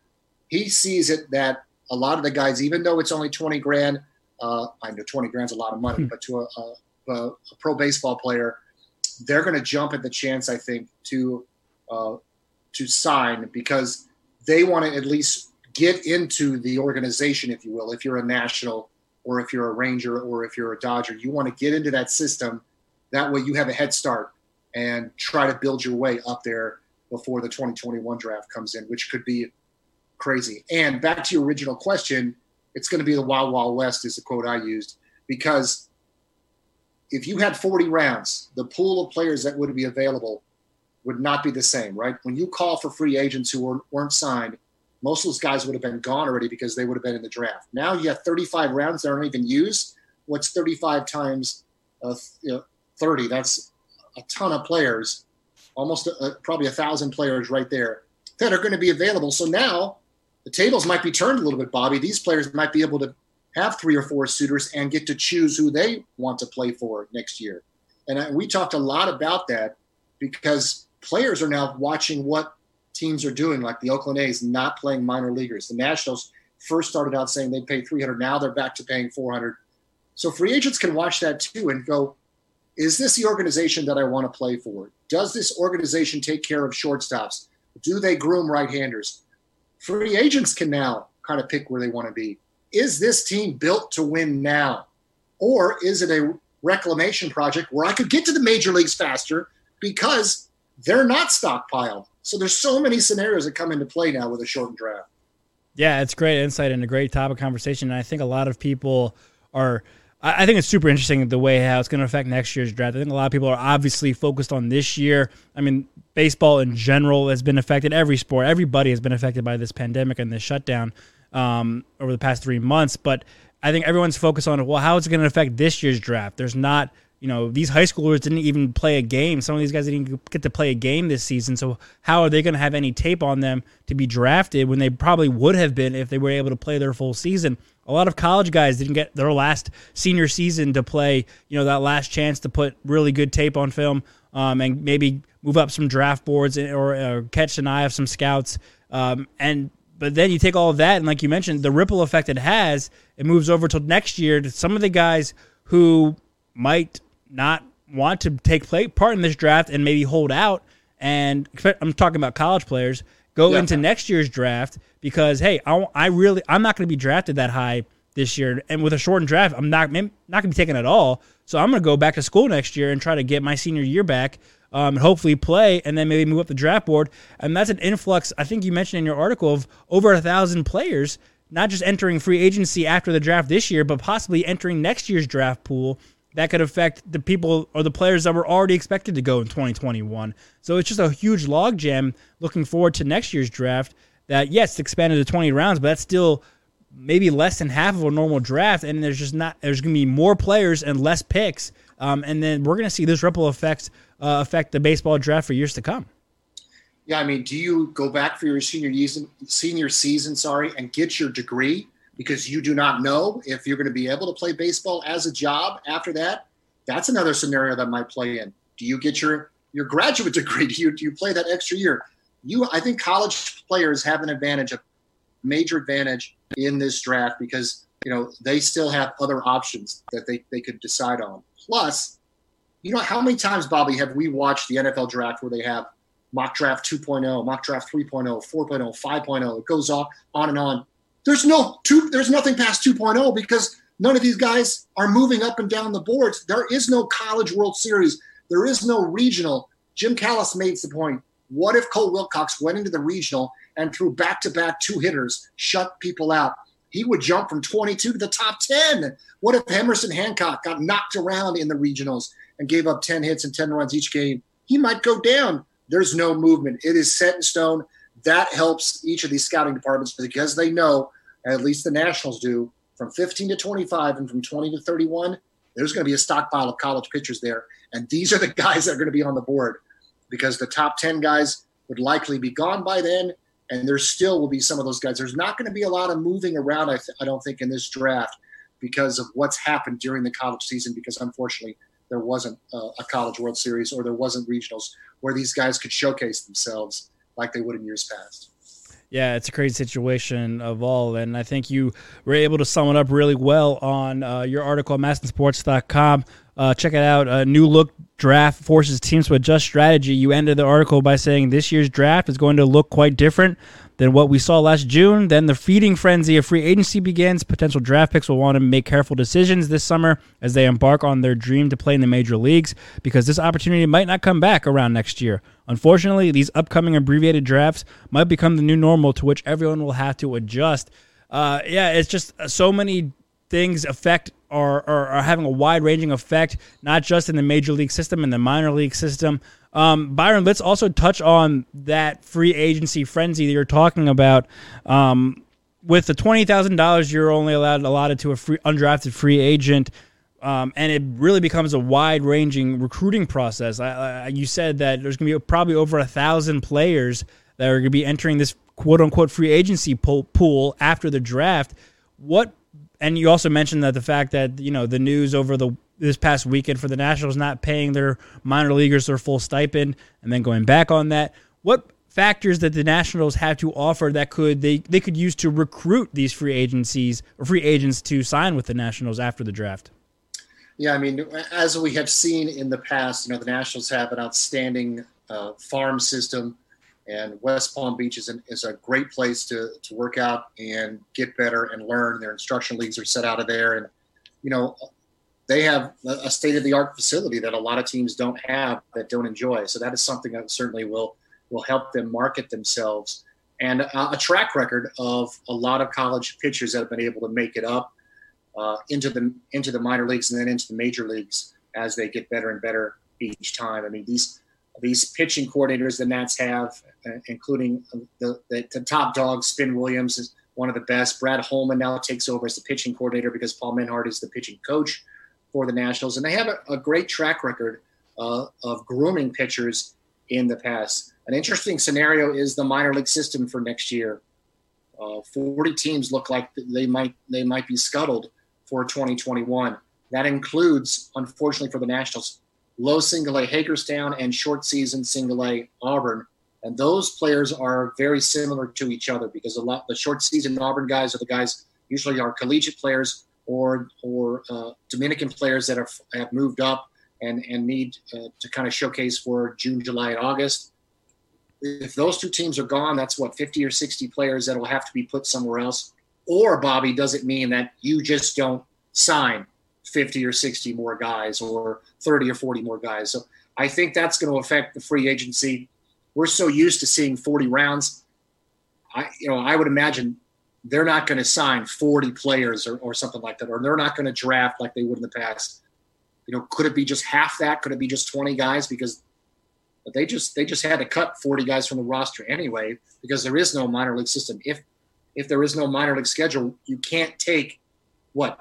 he sees it that a lot of the guys, even though it's only 20 grand, uh, I know 20 grand's a lot of money, hmm. but to a, a, a, pro baseball player, they're going to jump at the chance, I think, to uh, to sign because they want to at least get into the organization, if you will. If you're a national, or if you're a Ranger, or if you're a Dodger, you want to get into that system. That way, you have a head start and try to build your way up there before the 2021 draft comes in, which could be crazy. And back to your original question, it's going to be the Wild Wild West, is the quote I used, because if you had 40 rounds, the pool of players that would be available would not be the same, right? When you call for free agents who weren't, signed, most of those guys would have been gone already because they would have been in the draft. Now you have 35 rounds that aren't even used. What's 35 times uh, you know, 30? That's a ton of players, almost a, probably a thousand players right there that are going to be available. So now the tables might be turned a little bit, Bobby. These players might be able to have three or four suitors and get to choose who they want to play for next year. And we talked a lot about that because players are now watching what teams are doing, like the Oakland A's not playing minor leaguers. The Nationals first started out saying they'd pay 300. Now they're back to paying 400. So free agents can watch that too and go, is this the organization that I want to play for? Does this organization take care of shortstops? Do they groom right handers? Free agents can now kind of pick where they want to be. Is this team built to win now? Or is it a reclamation project where I could get to the major leagues faster because they're not stockpiled? So there's so many scenarios that come into play now with a shortened draft. Yeah, it's great insight and a great topic conversation. And I think a lot of people are I think it's super interesting the way how it's going to affect next year's draft. I think a lot of people are obviously focused on this year. I mean, baseball in general has been affected. Every sport, everybody has been affected by this pandemic and this shutdown um, over the past three months. But I think everyone's focused on well, how is it going to affect this year's draft? There's not you know, these high schoolers didn't even play a game. Some of these guys didn't get to play a game this season. So how are they going to have any tape on them to be drafted when they probably would have been if they were able to play their full season? A lot of college guys didn't get their last senior season to play, you know, that last chance to put really good tape on film um, and maybe move up some draft boards or, or catch an eye of some scouts. Um, and but then you take all of that and like you mentioned, the ripple effect it has, it moves over till next year to some of the guys who might not want to take play, part in this draft and maybe hold out. And I'm talking about college players go Yeah. into next year's draft because hey, I, I really I'm not going to be drafted that high this year, and with a shortened draft, I'm not not going to be taken at all. So I'm going to go back to school next year and try to get my senior year back. Um, and hopefully play and then maybe move up the draft board. And that's an influx. I think you mentioned in your article of over a thousand players, not just entering free agency after the draft this year, but possibly entering next year's draft pool that could affect the people or the players that were already expected to go in 2021. So it's just a huge logjam looking forward to next year's draft. That yes, expanded to 20 rounds, but that's still maybe less than half of a normal draft, and there's just not there's going to be more players and less picks, um, and then we're going to see this ripple effects uh, affect the baseball draft for years to come. Yeah, I mean, do you go back for your senior season, senior season, sorry, and get your degree because you do not know if you're going to be able to play baseball as a job after that? That's another scenario that might play in. Do you get your your graduate degree? Do you do you play that extra year? You, I think college players have an advantage, a major advantage in this draft because you know they still have other options that they they could decide on. Plus, you know how many times, Bobby, have we watched the NFL draft where they have mock draft 2.0, mock draft 3.0, 4.0, 5.0. It goes on, on and on. There's no two, there's nothing past 2.0 because none of these guys are moving up and down the boards. There is no college world series. There is no regional. Jim Callis made the point. What if Cole Wilcox went into the regional and threw back to back two hitters, shut people out? He would jump from 22 to the top 10. What if Emerson Hancock got knocked around in the regionals and gave up 10 hits and 10 runs each game? He might go down there's no movement. It is set in stone. That helps each of these scouting departments because they know, at least the Nationals do, from 15 to 25 and from 20 to 31, there's going to be a stockpile of college pitchers there. And these are the guys that are going to be on the board because the top 10 guys would likely be gone by then. And there still will be some of those guys. There's not going to be a lot of moving around, I, th- I don't think, in this draft because of what's happened during the college season, because unfortunately, there wasn't a, a college World Series or there wasn't regionals where these guys could showcase themselves like they would in years past. Yeah, it's a crazy situation of all, and I think you were able to sum it up really well on uh, your article at MASNsports.com. Uh, check it out. A new look draft forces teams to adjust strategy. You ended the article by saying this year's draft is going to look quite different than what we saw last June. Then the feeding frenzy of free agency begins. Potential draft picks will want to make careful decisions this summer as they embark on their dream to play in the major leagues because this opportunity might not come back around next year. Unfortunately, these upcoming abbreviated drafts might become the new normal to which everyone will have to adjust. Uh, yeah, it's just so many things affect or are, are having a wide ranging effect, not just in the major league system and the minor league system. Um, Byron, let's also touch on that free agency frenzy that you're talking about. Um, with the twenty thousand dollars, you're only allowed allotted to a free undrafted free agent, um, and it really becomes a wide ranging recruiting process. I, I, you said that there's going to be probably over a thousand players that are going to be entering this quote unquote free agency pool, pool after the draft. What and you also mentioned that the fact that you know the news over the this past weekend for the Nationals not paying their minor leaguers their full stipend and then going back on that. What factors that the Nationals have to offer that could they they could use to recruit these free agencies or free agents to sign with the Nationals after the draft? Yeah, I mean, as we have seen in the past, you know, the Nationals have an outstanding uh, farm system, and West Palm Beach is, an, is a great place to, to work out and get better and learn. Their instruction leagues are set out of there, and you know, they have a state of the art facility that a lot of teams don't have that don't enjoy. So that is something that certainly will will help them market themselves and a, a track record of a lot of college pitchers that have been able to make it up uh, into the into the minor leagues and then into the major leagues as they get better and better each time. I mean these these pitching coordinators the Nats have, uh, including the, the, the top dog Spin Williams is one of the best. Brad Holman now takes over as the pitching coordinator because Paul Menhart is the pitching coach for the Nationals, and they have a, a great track record uh, of grooming pitchers in the past. An interesting scenario is the minor league system for next year. Uh, 40 teams look like they might they might be scuttled for 2021. That includes, unfortunately for the Nationals, low single A Hagerstown and short season single A Auburn. And those players are very similar to each other because a lot the short season Auburn guys are the guys usually are collegiate players or or uh, Dominican players that have, have moved up and and need uh, to kind of showcase for June, July, and August. If those two teams are gone, that's what 50 or 60 players that will have to be put somewhere else. Or Bobby, does it mean that you just don't sign 50 or 60 more guys or 30 or 40 more guys? So I think that's going to affect the free agency. We're so used to seeing 40 rounds. I you know I would imagine they're not going to sign 40 players or, or something like that, or they're not going to draft like they would in the past you know, could it be just half that? Could it be just 20 guys? Because they just they just had to cut 40 guys from the roster anyway because there is no minor league system. If if there is no minor league schedule, you can't take what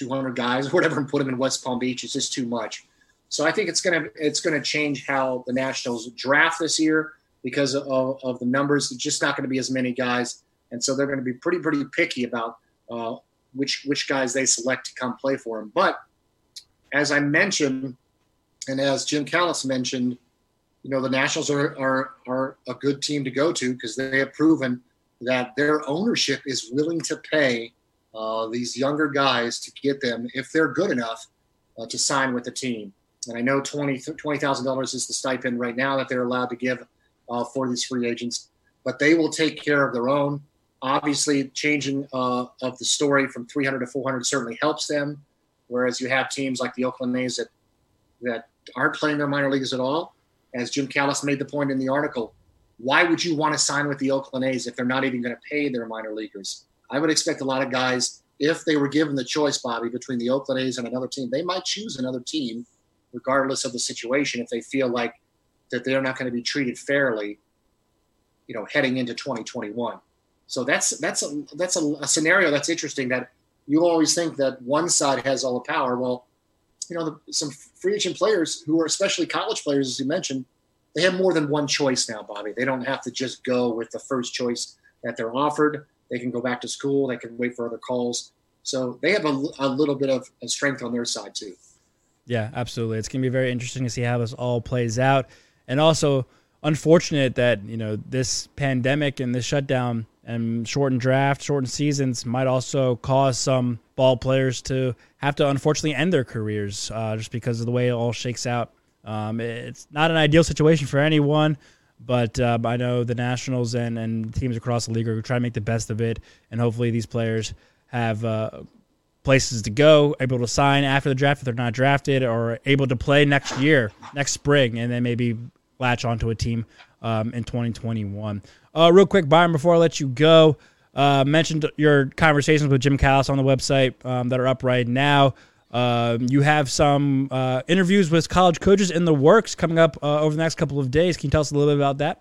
200 guys or whatever and put them in West Palm Beach. It's just too much. So I think it's gonna it's gonna change how the Nationals draft this year because of, of the numbers. It's just not going to be as many guys, and so they're going to be pretty pretty picky about uh, which which guys they select to come play for them. But as I mentioned, and as Jim Callis mentioned, you know the Nationals are are are a good team to go to because they have proven that their ownership is willing to pay uh, these younger guys to get them if they're good enough uh, to sign with the team. And I know twenty twenty thousand dollars is the stipend right now that they're allowed to give uh, for these free agents, but they will take care of their own. Obviously, changing uh, of the story from 300 to 400 certainly helps them. Whereas you have teams like the Oakland A's that that aren't playing their minor leagues at all. As Jim Callis made the point in the article, why would you want to sign with the Oakland A's if they're not even going to pay their minor leaguers? I would expect a lot of guys, if they were given the choice, Bobby, between the Oakland A's and another team, they might choose another team, regardless of the situation, if they feel like that they're not going to be treated fairly, you know, heading into 2021. So that's that's a that's a, a, scenario that's interesting. That you always think that one side has all the power. Well, you know, the, some free agent players who are especially college players, as you mentioned, they have more than one choice now, Bobby. They don't have to just go with the first choice that they're offered. They can go back to school. They can wait for other calls. So they have a, a little bit of strength on their side too. Yeah, absolutely. It's going to be very interesting to see how this all plays out, and also unfortunate that you know this pandemic and this shutdown and shortened draft, shortened seasons might also cause some ball players to have to unfortunately end their careers uh, just because of the way it all shakes out. Um, it's not an ideal situation for anyone, but uh, I know the Nationals and, and teams across the league are trying to make the best of it, and hopefully these players have uh, places to go, able to sign after the draft if they're not drafted, or able to play next year, next spring, and then maybe latch onto a team um, in 2021. Uh, real quick, Byron, before I let you go, uh, mentioned your conversations with Jim Callis on the website um, that are up right now. Uh, you have some uh, interviews with college coaches in the works coming up uh, over the next couple of days. Can you tell us a little bit about that?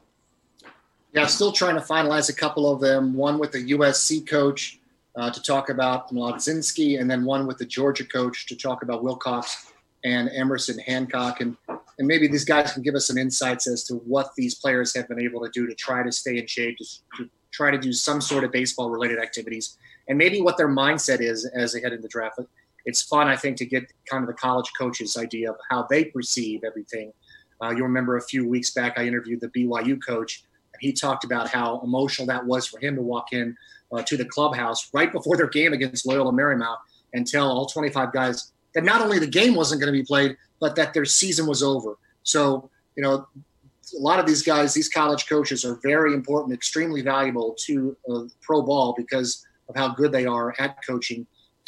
Yeah, still trying to finalize a couple of them. One with the USC coach uh, to talk about Mlodzinski, and then one with the Georgia coach to talk about Wilcox and Emerson Hancock. And and maybe these guys can give us some insights as to what these players have been able to do to try to stay in shape, to, to try to do some sort of baseball related activities, and maybe what their mindset is as they head into the draft. It's fun, I think, to get kind of the college coaches' idea of how they perceive everything. Uh, you'll remember a few weeks back, I interviewed the BYU coach, and he talked about how emotional that was for him to walk in uh, to the clubhouse right before their game against Loyola Marymount and tell all 25 guys that not only the game wasn't going to be played, but that their season was over. So, you know, a lot of these guys, these college coaches are very important, extremely valuable to uh, pro ball because of how good they are at coaching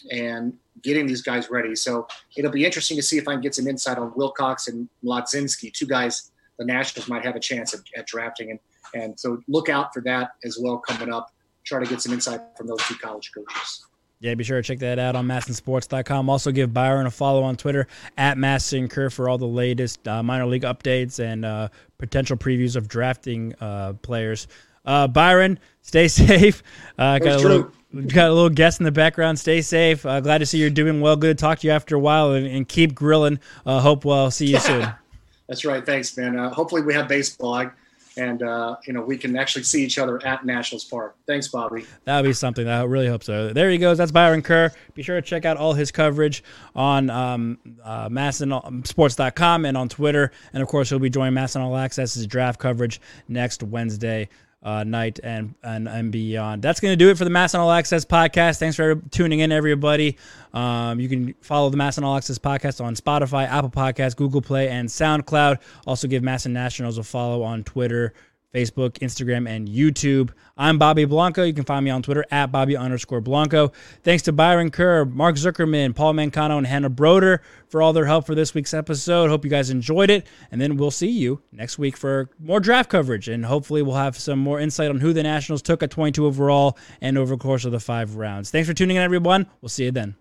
and getting these guys ready. So it'll be interesting to see if I can get some insight on Wilcox and Mlodzinski, two guys the Nationals might have a chance at, at drafting. And, and so look out for that as well coming up. Try to get some insight from those two college coaches. Yeah, be sure to check that out on masnsports.com. Also, give Byron a follow on Twitter at MASNKerr for all the latest uh, minor league updates and uh, potential previews of drafting uh, players. Uh, Byron, stay safe. Uh, got a little We've got a little guest in the background. Stay safe. Uh, glad to see you're doing well. Good to talk to you after a while, and, and keep grilling. Uh, hope we'll see you soon. That's right. Thanks, man. Uh, hopefully we have baseball, and uh, you know we can actually see each other at Nationals Park. Thanks, Bobby. That would be something. I really hope so. There he goes. That's Byron Kerr. Be sure to check out all his coverage on um, uh, MASNsports.com and on Twitter. And of course, he'll be joining MASN All Access's draft coverage next Wednesday. Uh, night and, and and beyond. That's going to do it for the MASN All Access podcast. Thanks for tuning in, everybody. Um, you can follow the MASN All Access podcast on Spotify, Apple Podcasts, Google Play, and SoundCloud. Also, give MASN Nationals a follow on Twitter, Facebook, Instagram, and YouTube. I'm Bobby Blanco. You can find me on Twitter at Bobby underscore Blanco. Thanks to Byron Kerr, Mark Zuckerman, Paul Mancano, and Hannah Broder for all their help for this week's episode. Hope you guys enjoyed it. And then we'll see you next week for more draft coverage. And hopefully, we'll have some more insight on who the Nationals took at 22 overall and over the course of the five rounds. Thanks for tuning in, everyone. We'll see you then.